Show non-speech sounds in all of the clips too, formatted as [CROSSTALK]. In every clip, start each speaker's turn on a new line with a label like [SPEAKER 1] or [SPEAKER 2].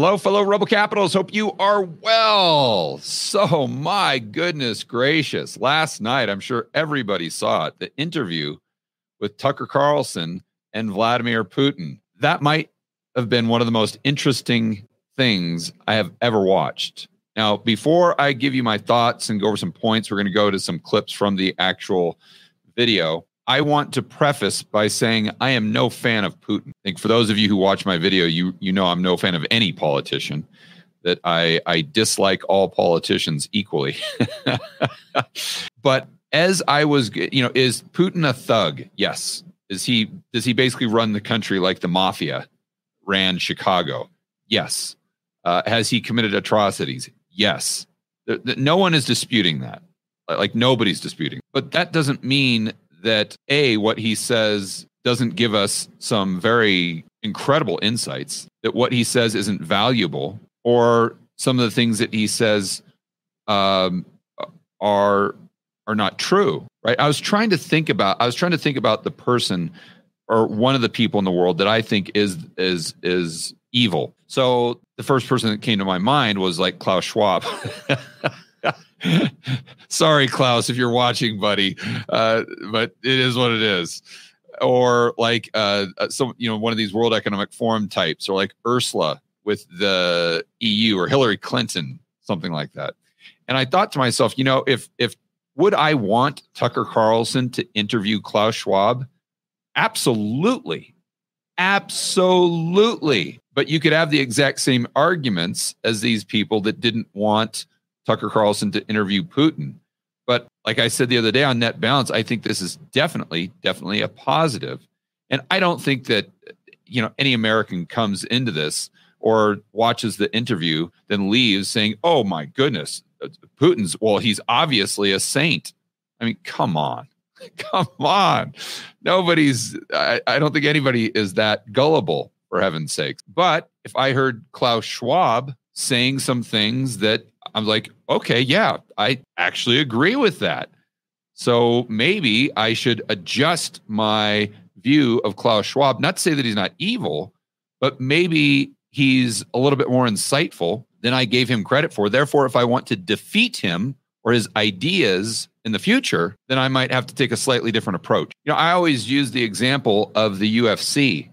[SPEAKER 1] Hello, fellow Rebel Capitals. Hope you are well. So, my goodness gracious. Last night, I'm sure everybody saw it the interview with Tucker Carlson and Vladimir Putin. That might have been one of the most interesting things I have ever watched. Now, before I give you my thoughts and go over some points, we're going to go to some clips from the actual video. I want to preface by saying I am no fan of Putin. I think for those of you who watch my video, you you know I'm no fan of any politician. That I I dislike all politicians equally. [LAUGHS] but as I was, you know, is Putin a thug? Yes. Is he does he basically run the country like the mafia ran Chicago? Yes. Uh, has he committed atrocities? Yes. The, the, no one is disputing that. Like nobody's disputing. But that doesn't mean that a what he says doesn't give us some very incredible insights that what he says isn't valuable or some of the things that he says um, are are not true right? I was trying to think about i was trying to think about the person or one of the people in the world that i think is is is evil. So the first person that came to my mind was like klaus schwab [LAUGHS] Sorry, Klaus, if you're watching, buddy, uh, but it is what it is. Or like uh, uh, some, you know, one of these World Economic Forum types, or like Ursula with the EU, or Hillary Clinton, something like that. And I thought to myself, you know, if if would I want Tucker Carlson to interview Klaus Schwab? Absolutely, absolutely. But you could have the exact same arguments as these people that didn't want Tucker Carlson to interview Putin. But like I said the other day on Net Balance, I think this is definitely, definitely a positive. And I don't think that you know any American comes into this or watches the interview, then leaves saying, "Oh my goodness, Putin's well, he's obviously a saint." I mean, come on, [LAUGHS] come on. Nobody's. I, I don't think anybody is that gullible for heaven's sakes. But if I heard Klaus Schwab saying some things that I'm like, okay, yeah, I actually agree with that. So maybe I should adjust my view of Klaus Schwab. Not to say that he's not evil, but maybe he's a little bit more insightful than I gave him credit for. Therefore, if I want to defeat him or his ideas in the future, then I might have to take a slightly different approach. You know, I always use the example of the UFC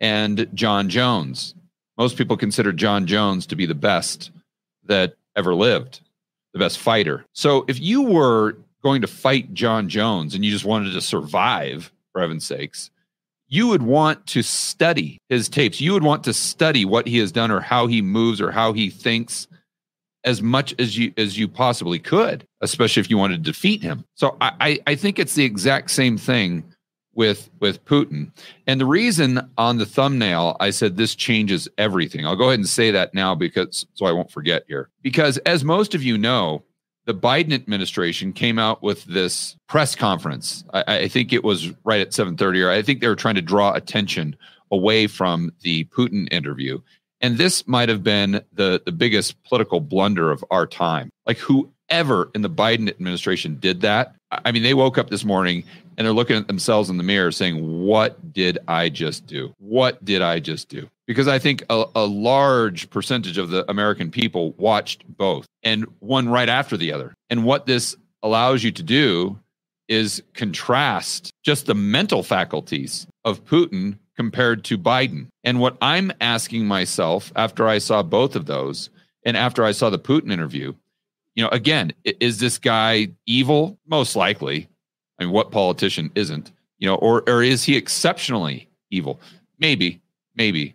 [SPEAKER 1] and Jon Jones. Most people consider Jon Jones to be the best that ever lived, the best fighter. So if you were going to fight Jon Jones and you just wanted to survive, for heaven's sakes, you would want to study his tapes. You would want to study what he has done or how he moves or how he thinks as much as you as you possibly could, especially if you wanted to defeat him. So I, I think it's the exact same thing with with Putin. And the reason on the thumbnail I said this changes everything. I'll go ahead and say that now because so I won't forget here. Because as most of you know, the Biden administration came out with this press conference. I, I think it was right at 7:30, or I think they were trying to draw attention away from the Putin interview. And this might have been the, the biggest political blunder of our time. Like whoever in the Biden administration did that, I mean, they woke up this morning and they're looking at themselves in the mirror saying, What did I just do? What did I just do? Because I think a, a, large percentage of the American people watched both and one right after the other. And what this allows you to do is contrast just the mental faculties of Putin compared to Biden. And what I'm asking myself after I saw both of those and after I saw the Putin interview, you know, again, is this guy evil? Most likely. I mean, what politician isn't? You know, or or is he exceptionally evil? Maybe, maybe.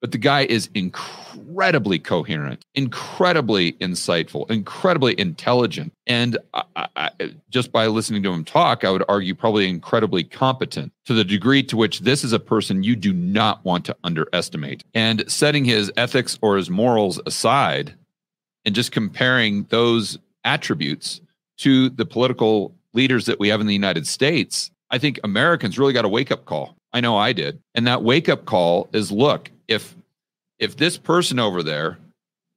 [SPEAKER 1] But the guy is incredibly coherent, incredibly insightful, incredibly intelligent. And I, I, just by listening to him talk, I would argue probably incredibly competent to the degree to which this is a person you do not want to underestimate. And setting his ethics or his morals aside and just comparing those attributes to the political leaders that we have in the United States, I think Americans really got a wake up call. I know I did. And that wake up call is look, if if this person over there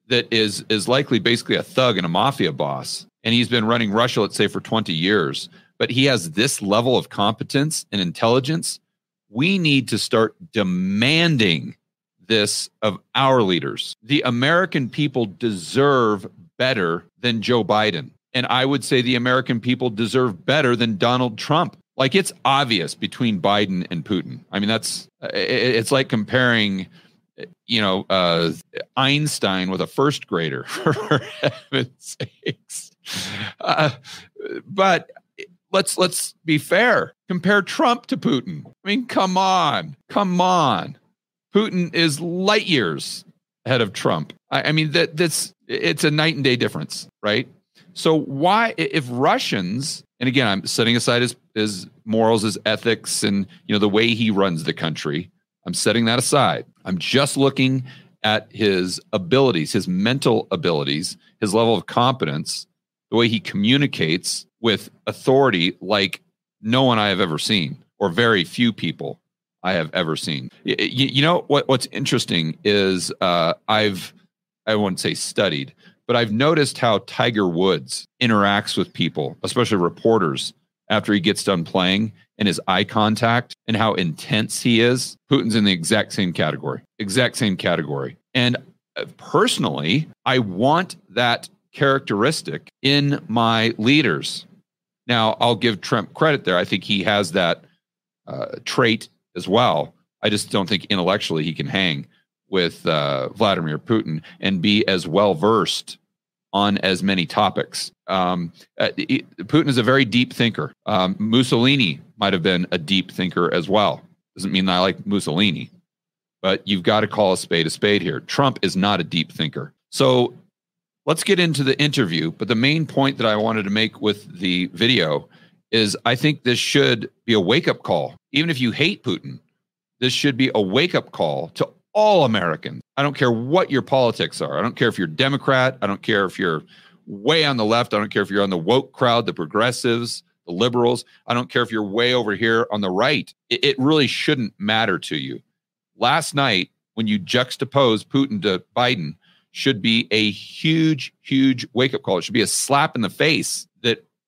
[SPEAKER 1] that is is likely basically a thug and a mafia boss and he's been running Russia let's say for 20 years, but he has this level of competence and intelligence, we need to start demanding this of our leaders. The American people deserve better than Joe Biden. And I would say the American people deserve better than Donald Trump. Like it's obvious between Biden and Putin. I mean, that's it's like comparing, you know, uh, Einstein with a first grader, [LAUGHS] for heaven's sakes. Uh, but let's let's be fair. Compare Trump to Putin. I mean, come on, come on. Putin is light years ahead of Trump. I, I mean that that's it's a night and day difference, right? So why if Russians and again I'm setting aside his his morals, his ethics, and you know the way he runs the country. I'm setting that aside. I'm just looking at his abilities, his mental abilities, his level of competence, the way he communicates with authority like no one I have ever seen, or very few people I have ever seen. You, you know what? What's interesting is uh, I've I wouldn't say studied, but I've noticed how Tiger Woods interacts with people, especially reporters, after he gets done playing and his eye contact and how intense he is. Putin's in the exact same category, exact same category. And uh, personally, I want that characteristic in my leaders. Now, I'll give Trump credit there. I think he has that uh, trait as well. I just don't think intellectually he can hang with uh, Vladimir Putin and be as well versed on as many topics. Um, uh, Putin is a very deep thinker. Um, Mussolini might have been a deep thinker as well. Doesn't mean I like Mussolini, but you've got to call a spade a spade here. Trump is not a deep thinker. So let's get into the interview. But the main point that I wanted to make with the video is I think this should be a wake up call. Even if you hate Putin, this should be a wake up call to all Americans. I don't care what your politics are. I don't care if you're Democrat. I don't care if you're way on the left. I don't care if you're on the woke crowd, the progressives, the liberals. I don't care if you're way over here on the right. It, it really shouldn't matter to you. Last night, when you juxtapose Putin to Biden, should be a huge, huge wake up call. It should be a slap in the face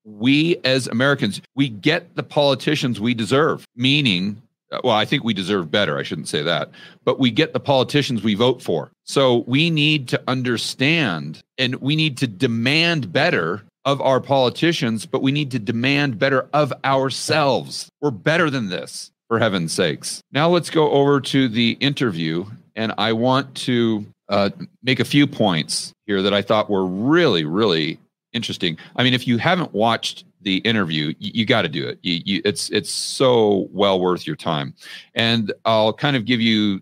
[SPEAKER 1] we as Americans, we get the politicians we deserve, meaning well, I think we deserve better. I shouldn't say that, but we get the politicians we vote for. So we need to understand and we need to demand better of our politicians, but we need to demand better of ourselves. We're better than this, for heaven's sakes. Now let's go over to the interview. And I want to uh, make a few points here that I thought were really, really interesting. I mean, if you haven't watched the interview, you, you got to do it. You, you, it's it's so well worth your time. And I'll kind of give you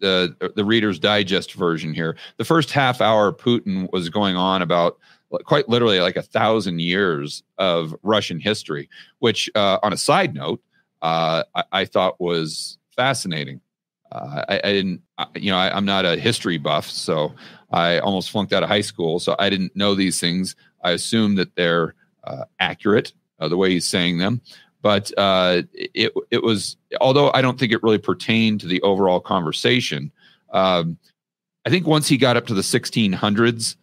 [SPEAKER 1] the the Reader's Digest version here. The first half hour, Putin was going on about quite literally like a thousand years of Russian history, which, uh, on a side note, uh, I, I, thought was fascinating. Uh, I, I, didn't, you know, I, am not a history buff, so I almost flunked out of high school, so I didn't know these things. I assume that they're uh, accurate uh, the way he's saying them. But uh, it it was although I don't think it really pertained to the overall conversation. Um, I think once he got up to the 1600s,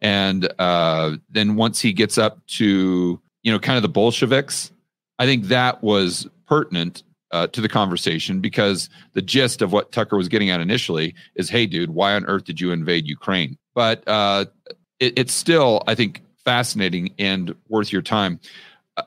[SPEAKER 1] and uh, then once he gets up to you know kind of the Bolsheviks, I think that was pertinent uh, to the conversation because the gist of what Tucker was getting at initially is, "Hey, dude, why on earth did you invade Ukraine?" But uh, it, it's still, I think, fascinating and worth your time.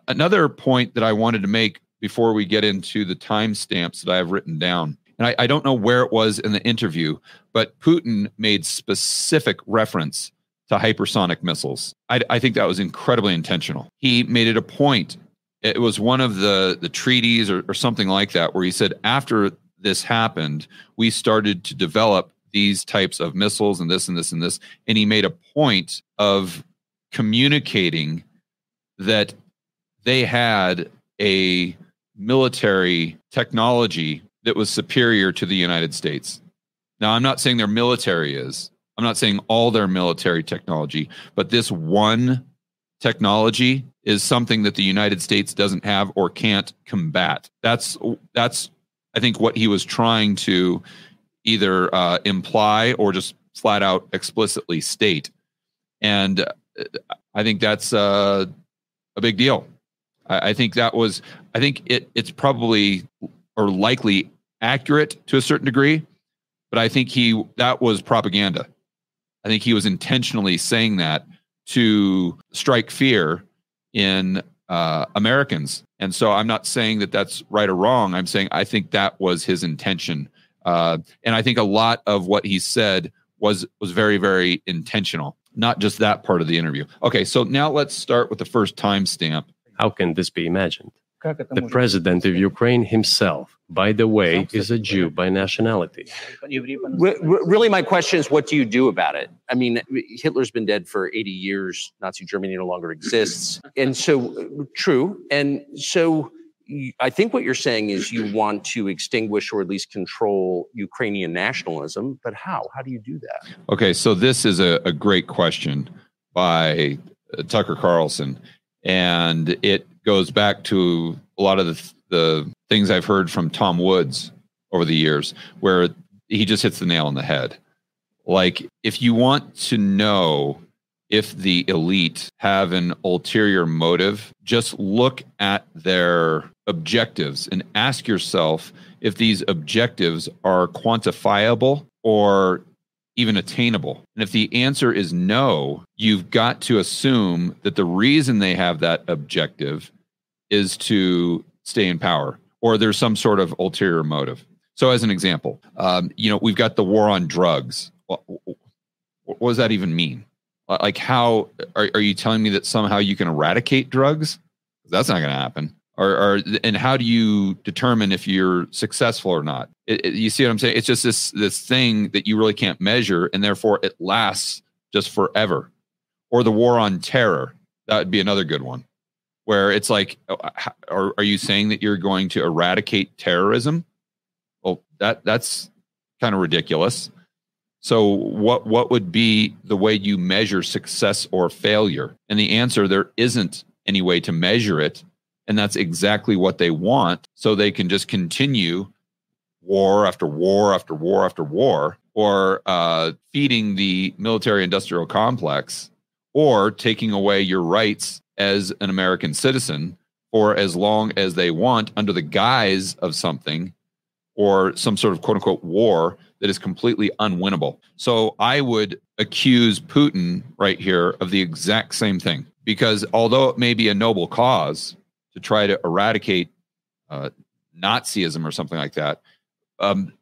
[SPEAKER 1] Another point that I wanted to make before we get into the timestamps that I have written down, and I, I don't know where it was in the interview, but Putin made specific reference to hypersonic missiles. I, I, think that was incredibly intentional. He made it a point. It was one of the the treaties or, or something like that, where he said after this happened, we started to develop these types of missiles and this and this and this, and he made a point of communicating that they had a military technology that was superior to the United States. Now, I'm not saying their military is, I'm not saying all their military technology, but this one technology is something that the United States doesn't have or can't combat. That's that's I think what he was trying to either uh, imply or just flat out explicitly state. And I think that's uh, a big deal. I, I, think that was. I think it it's probably or likely accurate to a certain degree, but I think he that was propaganda. I think he was intentionally saying that to strike fear in uh, Americans. And so I'm not saying that that's right or wrong. I'm saying I think that was his intention. Uh, and I think a lot of what he said was was very very intentional, not just that part of the interview. Okay, so now let's start with the first timestamp.
[SPEAKER 2] How can this be imagined? The president of Ukraine himself, by the way, is a Jew by nationality.
[SPEAKER 3] Really, my question is what do you do about it? I mean, Hitler's been dead for 80 years, Nazi Germany no longer exists. And so, true. And so, I think what you're saying is you want to extinguish or at least control Ukrainian nationalism, but how? How do you do that?
[SPEAKER 1] Okay, so this is a, a great question by uh, Tucker Carlson, and it goes back to a lot of the, the things I've heard from Tom Woods over the years, where he just hits the nail on the head. Like, if you want to know if the elite have an ulterior motive, just look at their objectives and ask yourself if these objectives are quantifiable or even attainable? And if the answer is no, you've got to assume that the reason they have that objective is to stay in power or there's some sort of ulterior motive. So, as an example, um, you know, we've got the war on drugs. What, what does that even mean? Like, how are, are you telling me that somehow you can eradicate drugs? That's not going to happen or, or and how do you determine if you're successful or not? It, it, you see what i'm saying? It's just this this thing that you really can't measure and therefore it lasts just forever. Or the war on terror. That would be another good one. Where it's like oh, uh, are, are you saying that you're going to eradicate terrorism? Well that that's kind of ridiculous. So what what would be the way you measure success or failure? And the answer there isn't any way to measure it and that's exactly what they want. So they can just continue war after war after war after war, or uh, feeding the military industrial complex, or taking away your rights as an American citizen for as long as they want under the guise of something or some sort of quote unquote war that is completely unwinnable. So I would accuse Putin right here of the exact same thing because although it may be a noble cause, to try to eradicate uh, Nazism or something like that. Um,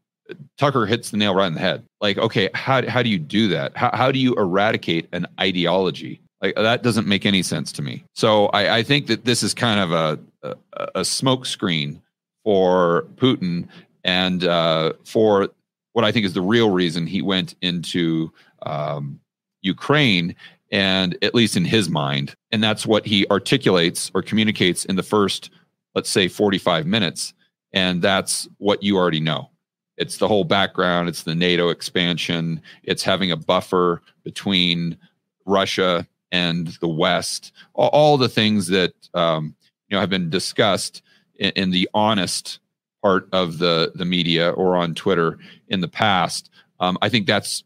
[SPEAKER 1] Tucker hits the nail right on the head. Like, okay, how, how do you do that? How, how do you eradicate an ideology? Like that doesn't make any sense to me. So I, I think that this is kind of a a, a smoke screen for Putin and uh, for what I think is the real reason he went into um, Ukraine and at least in his mind and that's what he articulates or communicates in the first let's say 45 minutes and that's what you already know. It's the whole background it's the nato expansion it's having a buffer between russia and the west all, all the things that um, you know have been discussed in, in the honest part of the the media or on twitter in the past. Um, i think that's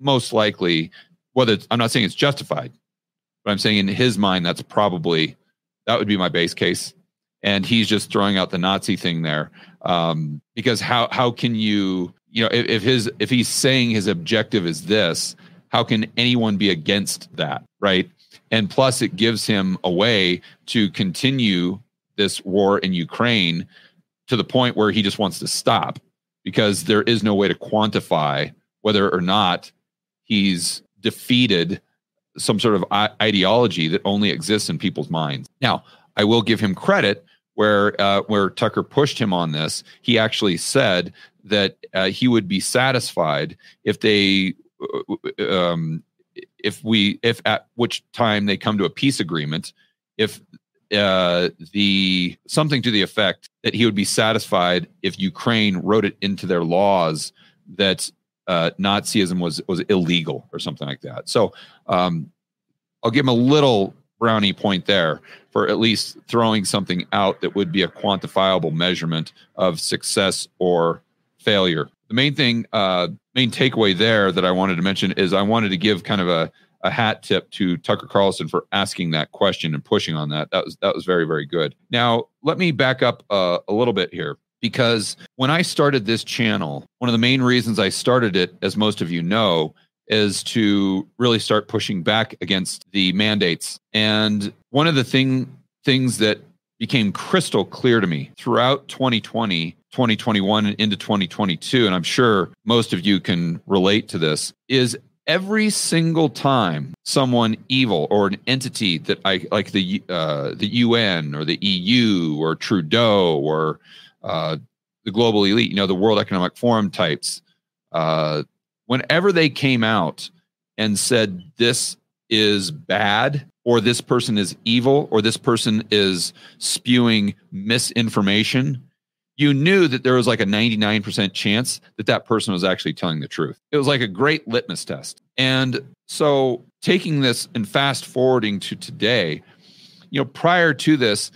[SPEAKER 1] most likely whether I'm not saying it's justified, but I'm saying in his mind that's probably that would be my base case, and he's just throwing out the Nazi thing there um, because how how can you you know if, if his if he's saying his objective is this, how can anyone be against that, right? And plus, it gives him a way to continue this war in Ukraine to the point where he just wants to stop because there is no way to quantify whether or not he's defeated some sort of ideology that only exists in people's minds. Now, I will give him credit where uh, where Tucker pushed him on this. He actually said that uh, he would be satisfied if they uh, um, if we if at which time they come to a peace agreement if uh, the something to the effect that he would be satisfied if Ukraine wrote it into their laws that uh, Nazism was was illegal or something like that. So um, I'll give him a little brownie point there for at least throwing something out that would be a quantifiable measurement of success or failure. The main thing, uh, main takeaway there that I wanted to mention is I wanted to give kind of a, a hat tip to Tucker Carlson for asking that question and pushing on that. That was that was very very good. Now let me back up uh, a little bit here because when I started this channel, one of the main reasons I started it, as most of you know, is to really start pushing back against the mandates. And one of the thing things that became crystal clear to me throughout 2020, 2021 and into 2022 and I'm sure most of you can relate to this is every single time someone evil or an entity that I like the uh, the UN or the EU or Trudeau or uh, the global elite, you know, the World Economic Forum types, uh, whenever they came out and said this is bad or this person is evil or this person is spewing misinformation you knew that there was like a 99% chance that that person was actually telling the truth. It was like a great litmus test. And so taking this and fast forwarding to today, you know, prior to this,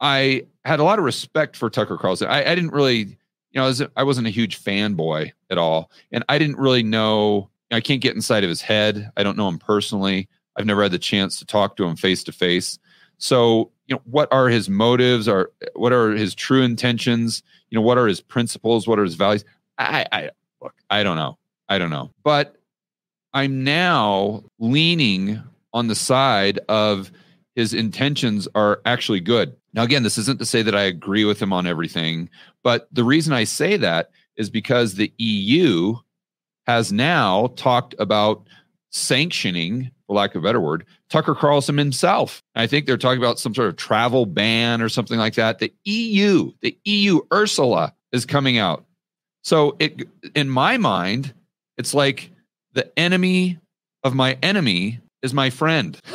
[SPEAKER 1] I had a lot of respect for Tucker Carlson. I, I didn't really, you know, I, was, I wasn't a huge fanboy at all. And I didn't really know, I can't get inside of his head. I don't know him personally. I've never had the chance to talk to him face to face. So, you know, what are his motives? Are what are his true intentions? You know, what are his principles? What are his values? I, I look, I don't know. I don't know. But I'm now leaning on the side of his intentions are actually good. Now, again, this isn't to say that I agree with him on everything, but the reason I say that is because the EU has now talked about sanctioning for lack of a better word, Tucker Carlson himself. I think they're talking about some sort of travel ban or something like that. The EU, the EU Ursula is coming out. So it in my mind, it's like the enemy of my enemy is my friend. [LAUGHS]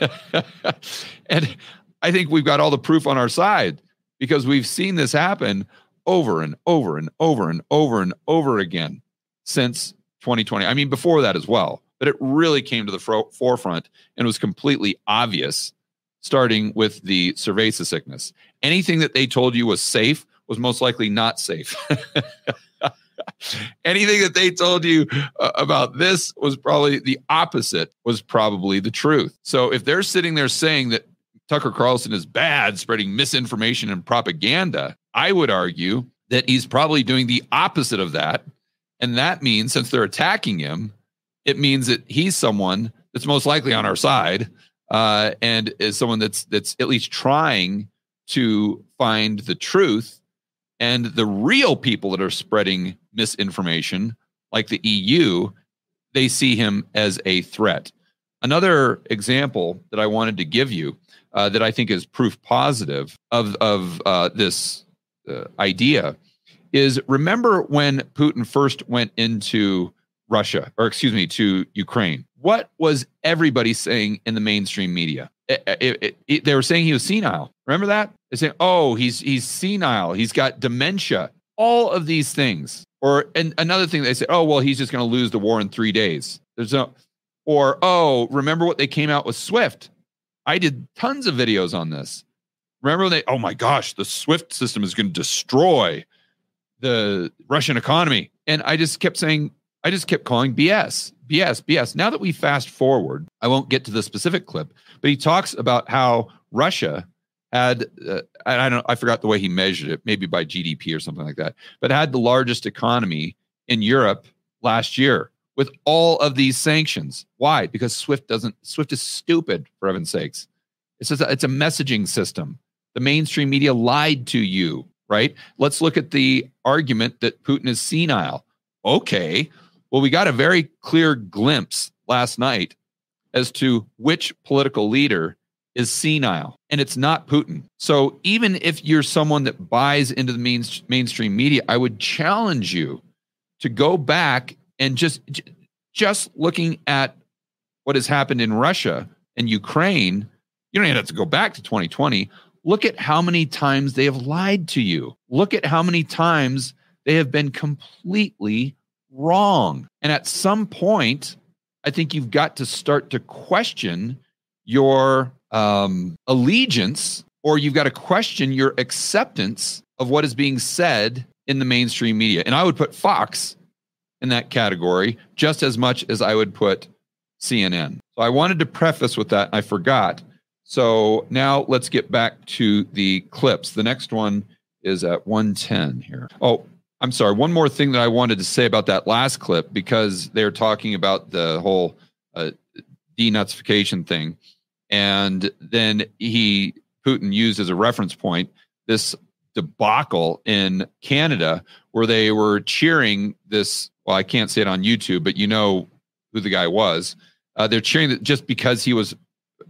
[SPEAKER 1] [LAUGHS] and I think we've got all the proof on our side because we've seen this happen over and over and over and over and over again since 2020. I mean, before that as well but it really came to the fro- forefront and was completely obvious starting with the cerveza sickness. Anything that they told you was safe was most likely not safe. [LAUGHS] Anything that they told you uh, about this was probably the opposite, was probably the truth. So if they're sitting there saying that Tucker Carlson is bad, spreading misinformation and propaganda, I would argue that he's probably doing the opposite of that. And that means since they're attacking him, it means that he's someone that's most likely on our side uh, and is someone that's that's at least trying to find the truth and the real people that are spreading misinformation like the EU they see him as a threat another example that I wanted to give you uh, that I think is proof positive of of uh, this uh, idea is remember when Putin first went into Russia, or excuse me, to Ukraine. What was everybody saying in the mainstream media? It, it, it, they were saying he was senile. Remember that? They say, "Oh, he's he's senile. He's got dementia." All of these things. Or and another thing they say, "Oh, well, he's just going to lose the war in three days." There's no, or oh, remember what they came out with Swift? I did tons of videos on this. Remember when they? Oh my gosh, the Swift system is going to destroy the Russian economy. And I just kept saying, I just kept calling BS, BS, BS. Now that we fast forward, I won't get to the specific clip, but he talks about how Russia had, uh, I don't, I forgot the way he measured it, maybe by GDP or something like that, but had the largest economy in Europe last year with all of these sanctions. Why? Because Swift doesn't, Swift is stupid for heaven's sakes. It's a, it's a messaging system. The mainstream media lied to you, right? Let's look at the argument that Putin is senile. Okay, well, we got a very clear glimpse last night as to which political leader is senile, and it's not Putin. So even if you're someone that buys into the main, mainstream media, I would challenge you to go back and just just looking at what has happened in Russia and Ukraine. You don't even have to go back to 2020. Look at how many times they have lied to you. Look at how many times they have been completely wrong. And at some point, I think you've got to start to question your um, allegiance or you've got to question your acceptance of what is being said in the mainstream media. And I would put Fox in that category just as much as I would put CNN. So I wanted to preface with that. I forgot. So now let's get back to the clips. The next one is at 110 here. Oh, I'm sorry. One more thing that I wanted to say about that last clip because they're talking about the whole uh, denazification thing, and then he Putin used as a reference point this debacle in Canada where they were cheering this. Well, I can't say it on YouTube, but you know who the guy was. Uh, they're cheering that just because he was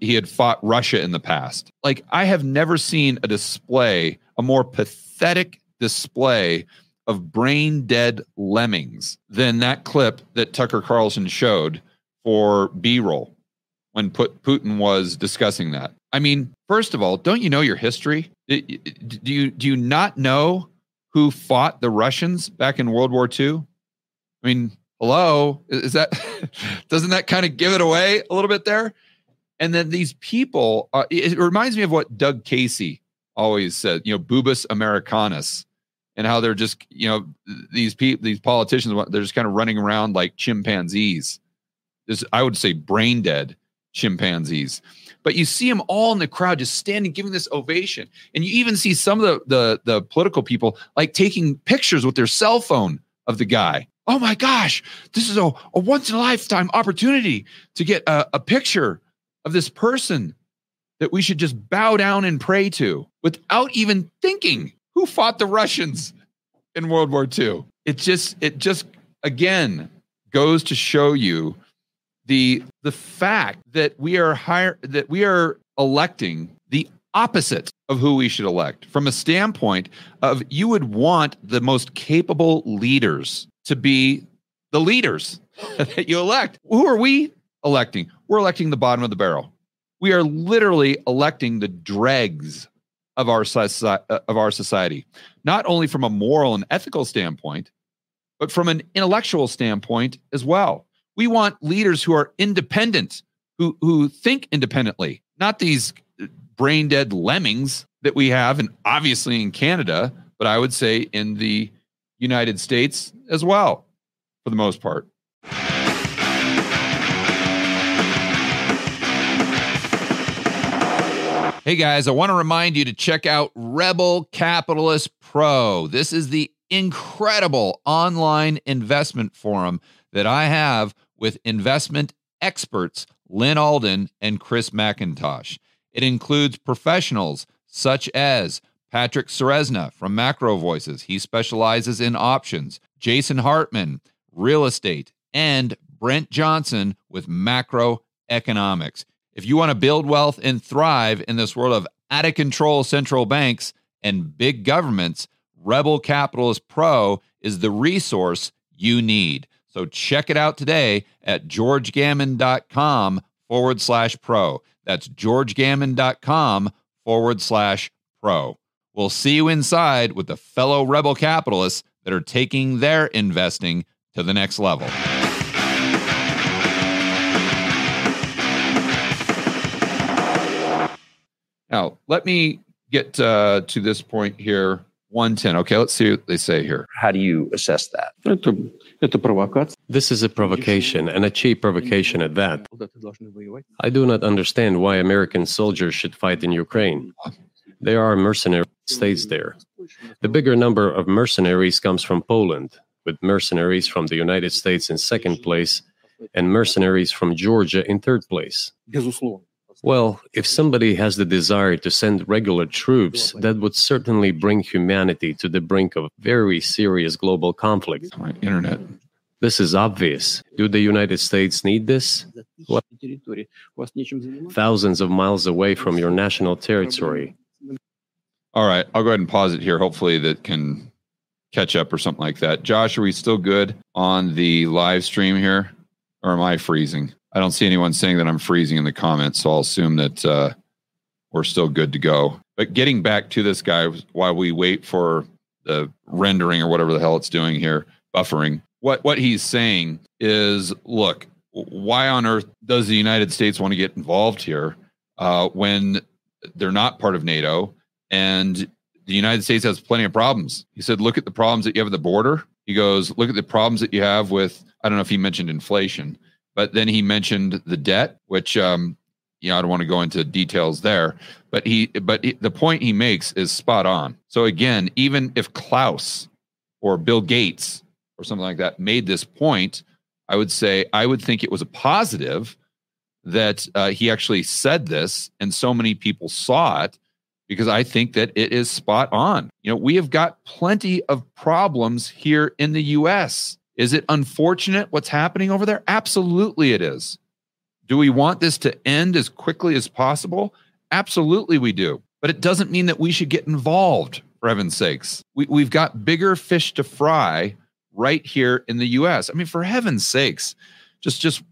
[SPEAKER 1] he had fought Russia in the past. Like I have never seen a display, a more pathetic display of brain dead lemmings than that clip that Tucker Carlson showed for B-roll when put Putin was discussing that. I mean, first of all, don't you know your history? Do you do you not know who fought the Russians back in World War II? I mean, hello, is that [LAUGHS] doesn't that kind of give it away a little bit there? And then these people, uh, it, reminds me of what Doug Casey always said, you know, Boobus Americanus, and how they're just, you know, these people, these politicians, they're just kind of running around like chimpanzees. This, I would say, brain dead chimpanzees. But you see them all in the crowd just standing, giving this ovation, and you even see some of the the, the political people like taking pictures with their cell phone of the guy. Oh my gosh, this is a, a once in a lifetime opportunity to get a, a picture of this person that we should just bow down and pray to without even thinking who fought the Russians in World War II. It just, it just again goes to show you the the fact that we are higher that we are electing the opposite of who we should elect from a standpoint of you would want the most capable leaders to be the leaders [LAUGHS] that you elect. Who are we electing? We're electing the bottom of the barrel. We are literally electing the dregs of our uh, of our society, not only from a moral and ethical standpoint, but from an intellectual standpoint as well. We want leaders who are independent, who who think independently, not these brain dead lemmings that we have, and obviously in Canada, but I would say in the United States as well, for the most part. Hey guys, I want to remind you to check out Rebel Capitalist Pro. This is the incredible online investment forum that I have with investment experts Lyn Alden and Chris MacIntosh. It includes professionals such as Patrick Ceresna from Macro Voices. He specializes in options. Jason Hartman, real estate, and Brent Johnson with macroeconomics. If you want to build wealth and thrive in this world of out of control central banks and big governments, Rebel Capitalist Pro is the resource you need. So check it out today at georgegammon.com forward slash pro. That's georgegammon.com forward slash pro. We'll see you inside with the fellow rebel capitalists that are taking their investing to the next level. Now, let me get uh, to this point here 110. Okay, let's see what they say here.
[SPEAKER 3] How do you assess that?
[SPEAKER 2] This is a provocation, and a cheap provocation at that. I do not understand why American soldiers should fight in Ukraine. There are mercenary states there. The bigger number of mercenaries comes from Poland, with mercenaries from the United States in second place and mercenaries from Georgia in third place. Well, if somebody has the desire to send regular troops, that would certainly bring humanity to the brink of very serious global conflict.
[SPEAKER 1] My internet.
[SPEAKER 2] This is obvious. Do the United States need this? Well, thousands of miles away from your national territory.
[SPEAKER 1] All right, I'll go ahead and pause it here. Hopefully, that can catch up or something like that. Josh, are we still good on the live stream here, or am I freezing? I don't see anyone saying that I'm freezing in the comments, so I'll assume that uh, we're still good to go. But getting back to this guy while we wait for the rendering or whatever the hell it's doing here, buffering. What what he's saying is, look, why on earth does the United States want to get involved here uh, when they're not part of NATO and the United States has plenty of problems? He said, look at the problems that you have at the border. He goes, look at the problems that you have with. I don't know if he mentioned inflation, but then he mentioned the debt, which um, you know, I don't want to go into details there, but he, but he, the point he makes is spot on. So again, even if Klaus or Bill Gates or something like that made this point, I would say I would think it was a positive that uh, he actually said this and so many people saw it because I think that it is spot on. You know, we have got plenty of problems here in the US. Is it unfortunate what's happening over there? Absolutely, it is. Do we want this to end as quickly as possible? Absolutely, we do. But it doesn't mean that we should get involved, for heaven's sakes. We, we've got bigger fish to fry right here in the US. I mean, for heaven's sakes, just, just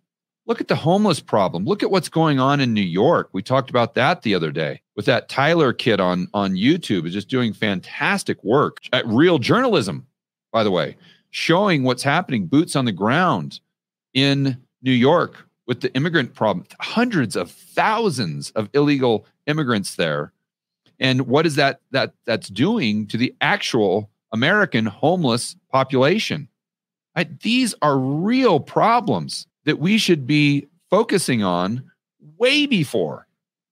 [SPEAKER 1] look at the homeless problem. Look at what's going on in New York. We talked about that the other day with that Tyler kid on, on YouTube is just doing fantastic work at real journalism, by the way, showing what's happening, boots on the ground in New York with the immigrant problem, hundreds of thousands of illegal immigrants there. And what is that that that's doing to the actual American homeless population? I, these are real problems that we should be focusing on way before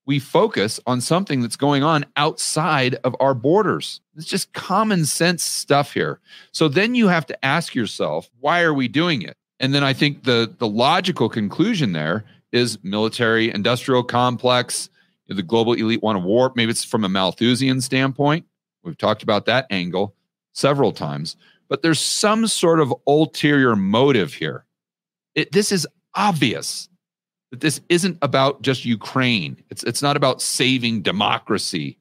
[SPEAKER 1] we focus on something that's going on outside of our borders. It's just common sense stuff here. So then you have to ask yourself, why are we doing it? And then I think the the logical conclusion there is military industrial complex. The global elite want to war. Maybe it's from a Malthusian standpoint. We've talked about that angle several times, but there's some sort of ulterior motive here. It, this is obvious that this isn't about just Ukraine. It's it's not about saving democracy,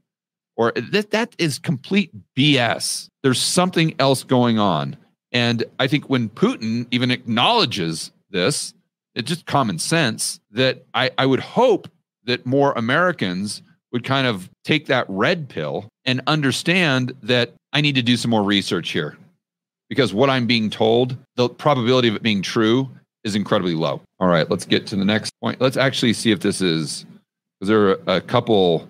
[SPEAKER 1] or that that is complete BS. There's something else going on and I think when Putin even acknowledges this, it's just common sense that I, I would hope that more Americans would kind of take that red pill and understand that I need to do some more research here. Because what I'm being told, the probability of it being true is incredibly low. All right, let's get to the next point. Let's actually see if this is, because there are a couple,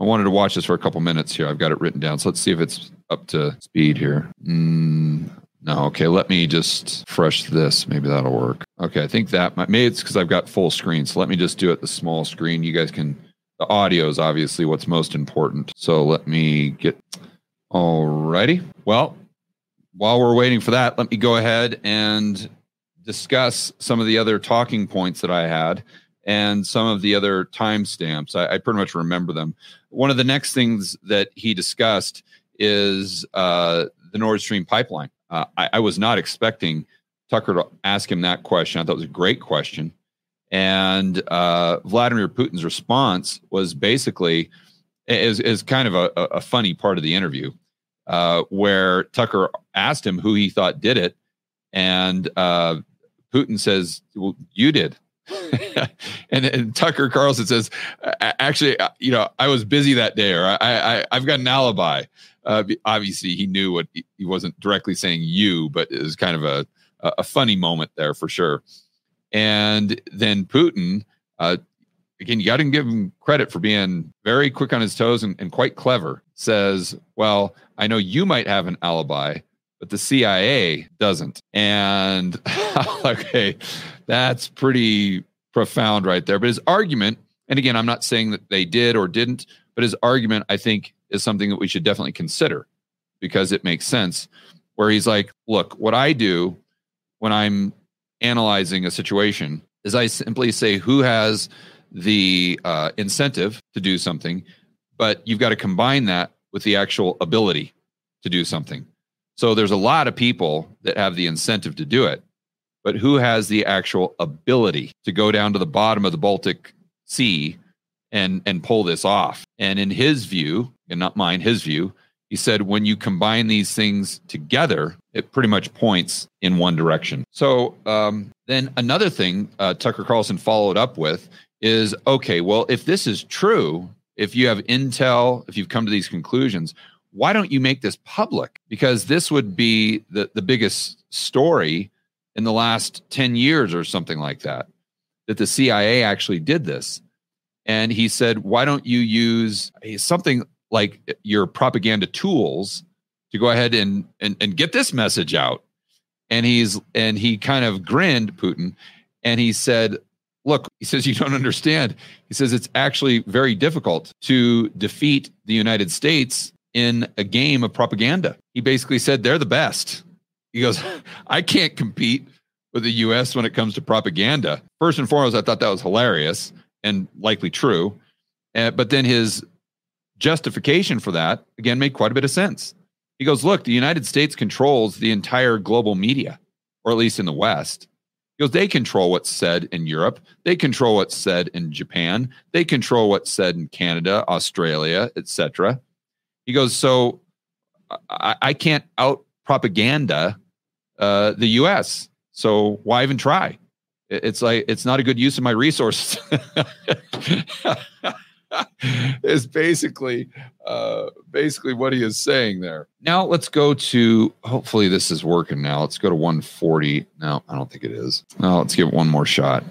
[SPEAKER 1] I wanted to watch this for a couple minutes here. I've got it written down. So let's see if it's up to speed here. Mm, no, okay, let me just fresh this. Maybe that'll work. Okay, I think that might, maybe it's because I've got full screen. So let me just do it the small screen. You guys can, the audio is obviously what's most important. So let me get, all righty. Well, while we're waiting for that, let me go ahead and discuss some of the other talking points that I had and some of the other timestamps. I, I pretty much remember them. One of the next things that he discussed is uh, the Nord Stream pipeline. Uh, I, I, was not expecting Tucker to ask him that question. I thought it was a great question. And uh, Vladimir Putin's response was basically is, is kind of a, a funny part of the interview uh, where Tucker asked him who he thought did it. And uh, Putin says, Well, you did. [LAUGHS] and, and, Tucker Carlson says, actually, uh, you know, I was busy that day, or I, I, I've got an alibi uh, obviously he knew what he wasn't directly saying you, but it was kind of a a funny moment there for sure. And then Putin, uh, again, you got to give him credit for being very quick on his toes and, and quite clever. Says, "Well, I know you might have an alibi, but the CIA doesn't." And [LAUGHS] okay, that's pretty profound right there. But his argument, and again, I'm not saying that they did or didn't, but his argument, I think, is something that we should definitely consider because it makes sense. Where he's like, look, what I do when I'm analyzing a situation is I simply say who has the uh, incentive to do something, but you've got to combine that with the actual ability to do something. So there's a lot of people that have the incentive to do it, but who has the actual ability to go down to the bottom of the Baltic Sea and and pull this off. And in his view, and not mine, his view, he said when you combine these things together, it pretty much points in one direction. So um, then another thing uh, Tucker Carlson followed up with is okay, well, if this is true, if you have intel, if you've come to these conclusions, why don't you make this public? Because this would be the, the biggest story in the last 10 years or something like that, that the CIA actually did this. And he said, why don't you use eh, something like your propaganda tools to go ahead and, and, and get this message out? And he's, and he kind of grinned Putin and he said, look, he says, you don't understand. He says it's actually very difficult to defeat the United States in a game of propaganda. He basically said they're the best. He goes, [LAUGHS] I can't compete with the US when it comes to propaganda. First and foremost, I thought that was hilarious and likely true. Uh, but then his justification for that, again, made quite a bit of sense. He goes, Look, the United States controls the entire global media, or at least in the West. He goes, They control what's said in Europe. They control what's said in Japan. They control what's said in Canada, Australia, etc. He goes, So I, I can't out propaganda uh, the US. So why even try? It's like, it's not a good use of my resources. [LAUGHS] is basically uh, basically what he is saying there. Now let's go to hopefully this is working now. Let's go to 140. No, I don't think it is. Now let's give it one more shot.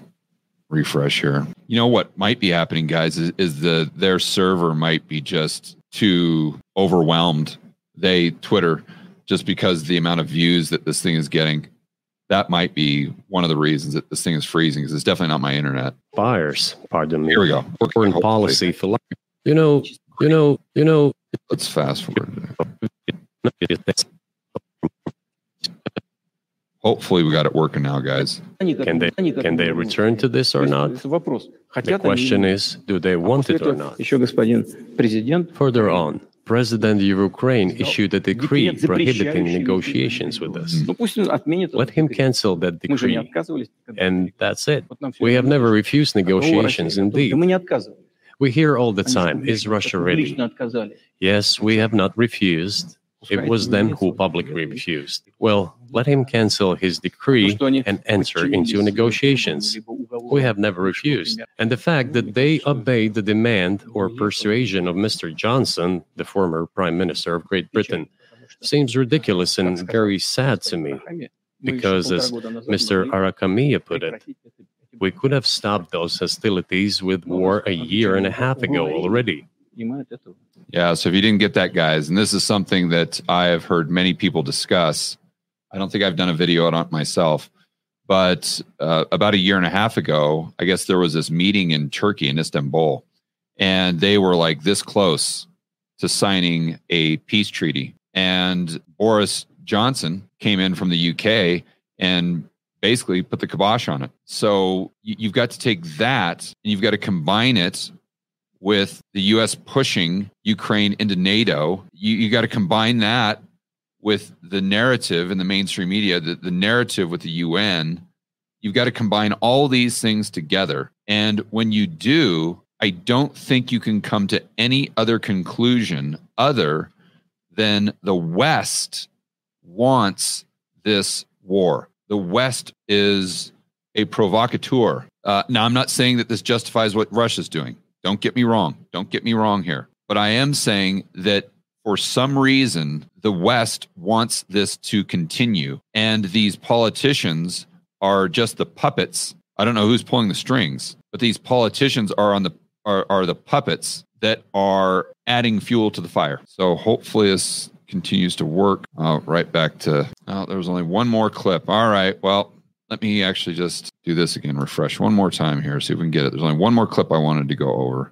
[SPEAKER 1] Refresh here. You know what might be happening, guys, is, is the their server might be just too overwhelmed. They Twitter just because the amount of views that this thing is getting that might be one of the reasons that this thing is freezing because it's definitely not my internet.
[SPEAKER 2] Buyers, pardon me.
[SPEAKER 1] Here we go.
[SPEAKER 2] Foreign policy for you know, you know, you know.
[SPEAKER 1] Let's fast forward. Hopefully, we got it working now, guys.
[SPEAKER 2] Can they can they return to this or not? The question is, do they want it or not? Further on, President of Ukraine issued a decree prohibiting negotiations with us. Let him cancel that decree, and that's it. We have never refused negotiations, indeed. We hear all the time, is Russia ready? Yes, we have not refused. It was them who publicly refused. Well, let him cancel his decree and enter into negotiations. We have never refused. And the fact that they obeyed the demand or persuasion of Mr. Johnson, the former Prime Minister of Great Britain, seems ridiculous and very sad to me. Because, as Mr. Arakhamia put it, we could have stopped those hostilities with war a year and a half ago already.
[SPEAKER 1] Yeah, so if you didn't get that, guys, and this is something that I have heard many people discuss, I don't think I've done a video on it myself, but uh, about a year and a half ago, I guess there was this meeting in Turkey, in Istanbul, and they were like this close to signing a peace treaty. And Boris Johnson came in from the UK and basically put the kibosh on it. So you've got to take that and you've got to combine it with the US pushing Ukraine into NATO. You, you got to combine that with the narrative in the mainstream media, the, the narrative with the UN. You've got to combine all these things together. And when you do, I don't think you can come to any other conclusion other than the West wants this war. The West is a provocateur. Uh, now, I'm not saying that this justifies what Russia's doing. Don't get me wrong. Don't get me wrong here. But I am saying that for some reason, the West wants this to continue. And these politicians are just the puppets. I don't know who's pulling the strings, but these politicians are on the are, are the puppets that are adding fuel to the fire. So hopefully this continues to work. Uh, right back to oh, there was only one more clip. All right. Well, let me actually just do this again, refresh one more time here, see if we can get it. There's only one more clip I wanted to go over.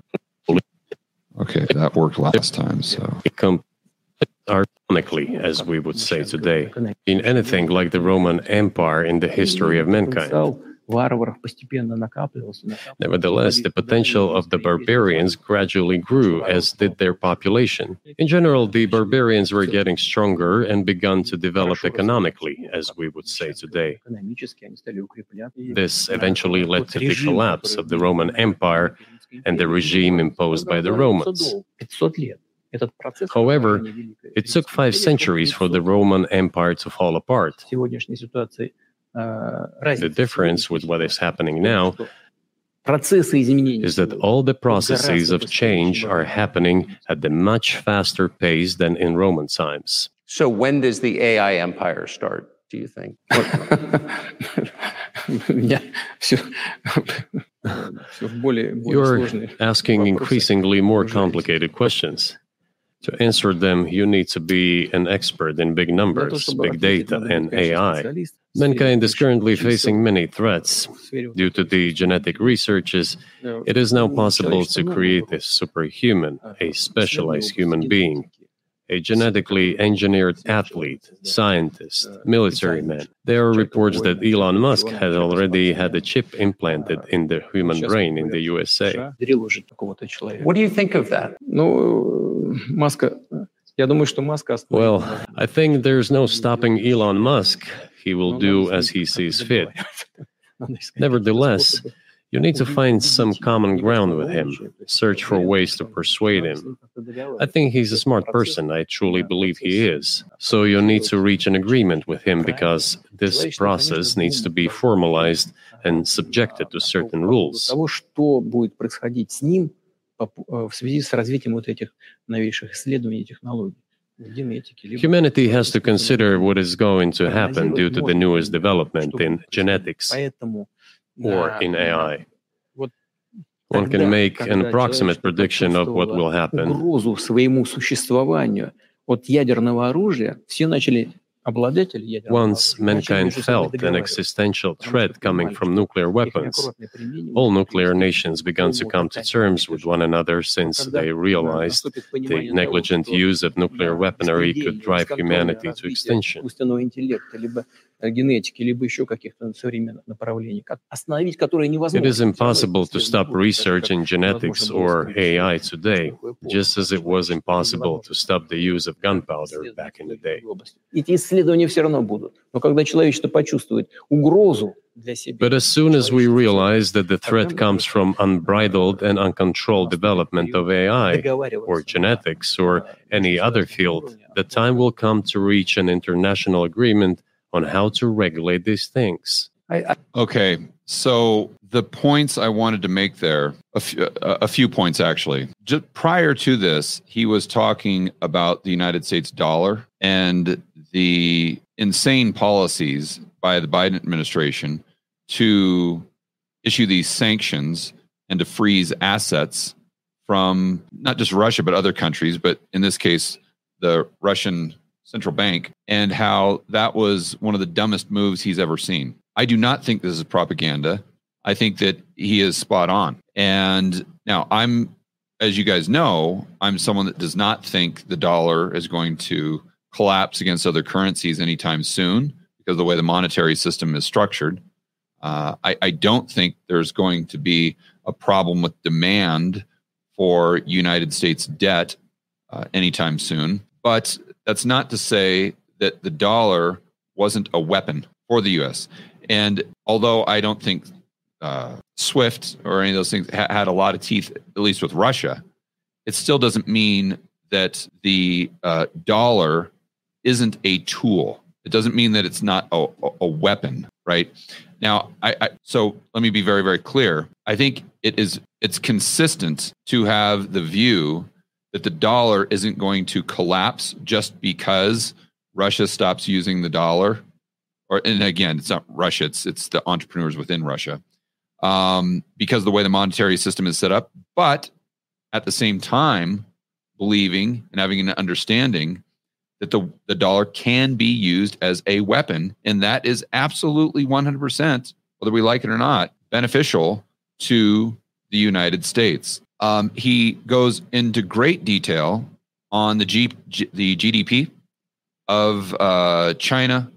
[SPEAKER 1] Okay, that worked last time. So
[SPEAKER 2] become ironically, as we would say today, in anything like the Roman Empire in the history of mankind. Nevertheless, the potential of the barbarians gradually grew, as did their population. In general, the barbarians were getting stronger and begun to develop economically, as we would say today. This eventually led to the collapse of the Roman Empire and the regime imposed by the Romans. However, it took five centuries for the Roman Empire to fall apart. Uh, the difference with what is happening now is that all the processes of change are happening at a much faster pace than in Roman times.
[SPEAKER 3] So, when does the AI empire start, do you think? [LAUGHS] yeah. [LAUGHS]
[SPEAKER 2] You're asking increasingly more complicated questions. To answer them, you need to be an expert in big numbers, big data, and AI. Mankind is currently facing many threats. Due to the genetic researches, it is now possible to create a superhuman, a specialized human being, a genetically engineered athlete, scientist, military man. There are reports that Elon Musk has already had a chip implanted in the human brain in the USA.
[SPEAKER 3] What do you think of that? No, Musk.
[SPEAKER 2] Well, I think there's no stopping Elon Musk. He will do as he sees fit. [LAUGHS] Nevertheless, you need to find some common ground with him, search for ways to persuade him. I think he's a smart person. I truly believe he is. So you need to reach an agreement with him because this process needs to be formalized and subjected to certain rules. Humanity has to consider what is going to happen due to the newest development in genetics or in AI. One can make an approximate prediction of what will happen. Once mankind felt an existential threat coming from nuclear weapons, all nuclear nations began to come to terms with one another since they realized the negligent use of nuclear weaponry could drive humanity to extinction. It is impossible to stop research in genetics or AI today, just as it was impossible to stop the use of gunpowder back in the day. But as soon as we realize that the threat comes from unbridled and uncontrolled development of AI, or genetics, or any other field, the time will come to reach an international agreement on how to regulate these things.
[SPEAKER 1] Okay, so the points I wanted to make there, a few, a few points actually. Just prior to this, he was talking about the United States dollar and the insane policies by the Biden administration to issue these sanctions and to freeze assets from not just Russia, but other countries, but in this case, the Russian central bank, and how that was one of the dumbest moves he's ever seen. I do not think this is propaganda. I think that he is spot on. And now I'm, as you guys know, I'm someone that does not think the dollar is going to collapse against other currencies anytime soon because of the way the monetary system is structured. Uh, I, I, don't think there's going to be a problem with demand for United States debt uh, anytime soon. But that's not to say that the dollar wasn't a weapon for the U.S. And although I don't think uh, SWIFT or any of those things ha- had a lot of teeth, at least with Russia, it still doesn't mean that the uh, dollar isn't a tool. It doesn't mean that it's not a, a weapon, right? Now, I, I, so let me be very, very clear. I think it is it's consistent to have the view that the dollar isn't going to collapse just because Russia stops using the dollar. Or and again, it's not Russia; it's it's the entrepreneurs within Russia, um, because the way the monetary system is set up. But at the same time, believing and having an understanding that the, the dollar can be used as a weapon. And that is absolutely 100%, whether we like it or not, beneficial to the United States. Um, he goes into great detail on the, G, G the GDP of uh, China,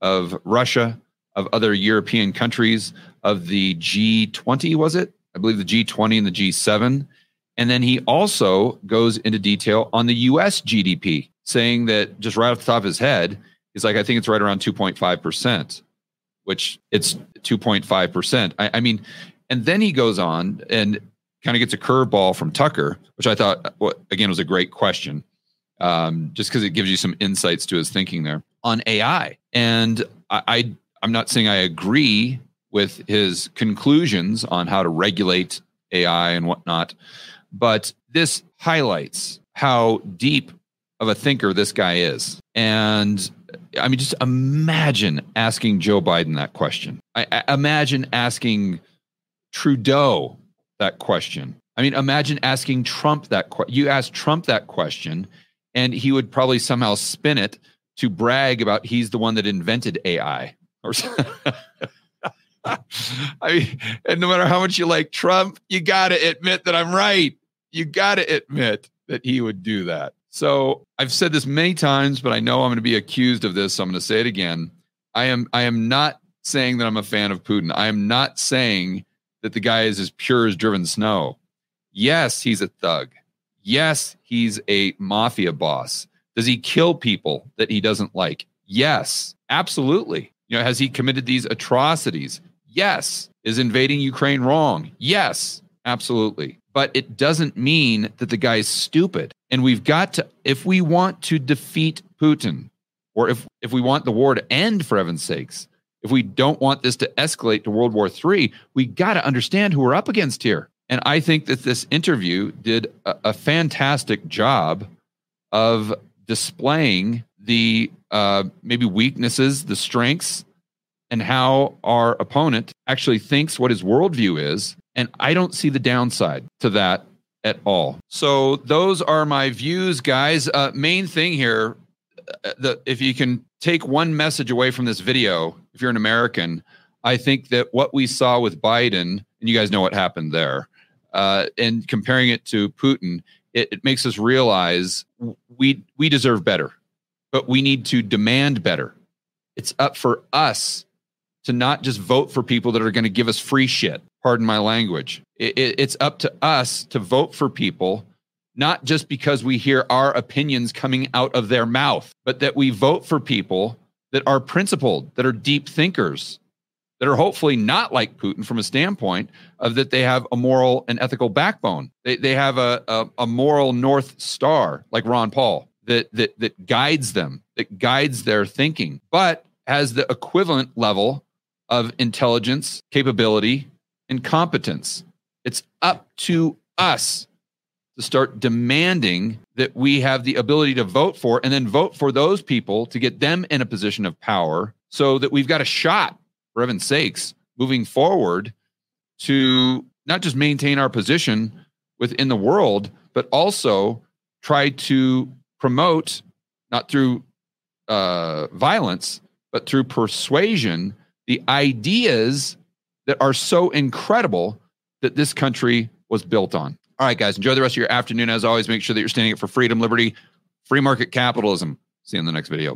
[SPEAKER 1] of Russia, of other European countries, of the G20, was it? I believe the G20 and the G7. And then he also goes into detail on the US GDP saying that just right off the top of his head, he's like, I think it's right around 2.5%, which it's 2.5%. I, I mean, and then he goes on and kind of gets a curveball from Tucker, which I thought, well, again, was a great question, um, just because it gives you some insights to his thinking there on AI. And I, I, I'm not saying I agree with his conclusions on how to regulate AI and whatnot, but this highlights how deep of a thinker this guy is. And I mean, just imagine asking Joe Biden that question. I, I imagine asking Trudeau that question. I mean, imagine asking Trump that. You ask Trump that question, and he would probably somehow spin it to brag about he's the one that invented AI or [LAUGHS] I mean, and no matter how much you like Trump, you got to admit that I'm right. You got to admit that he would do that. So I've said this many times, but I know I'm going to be accused of this. So I'm going to say it again. I am I am not saying that I'm a fan of Putin. I am not saying that the guy is as pure as driven snow. Yes, he's a thug. Yes, he's a mafia boss. Does he kill people that he doesn't like? Yes, absolutely. You know, has he committed these atrocities? Yes. Is invading Ukraine wrong? Yes, absolutely. But it doesn't mean that the guy's stupid. And we've got to, if we want to defeat Putin, or if, if we want the war to end, for heaven's sakes, if we don't want this to escalate to World War III, we got to understand who we're up against here. And I think that this interview did a, a fantastic job of displaying the uh, maybe weaknesses, the strengths, and how our opponent actually thinks what his worldview is. And I don't see the downside to that at all. So those are my views, guys. Uh, main thing here, the, if you can take one message away from this video, if you're an American, I think that what we saw with Biden, and you guys know what happened there, uh, and comparing it to Putin, it, it makes us realize we we deserve better, but we need to demand better. It's up for us to not just vote for people that are going to give us free shit. Pardon my language. It, it, it's up to us to vote for people, not just because we hear our opinions coming out of their mouth, but that we vote for people that are principled, that are deep thinkers, that are hopefully not like Putin from a standpoint of that they have a moral and ethical backbone. They, they have a, a, a moral North Star, like Ron Paul, that, that, that guides them, that guides their thinking, but has the equivalent level of intelligence, capability, and competence. It's up to us to start demanding that we have the ability to vote for and then vote for those people to get them in a position of power so that we've got a shot, for heaven's sakes, moving forward to not just maintain our position within the world, but also try to promote, not through uh, violence, but through persuasion, the ideas that are so incredible that this country was built on. All right, guys, enjoy the rest of your afternoon. As always, make sure that you're standing up for freedom, liberty, free market capitalism. See you in the next video.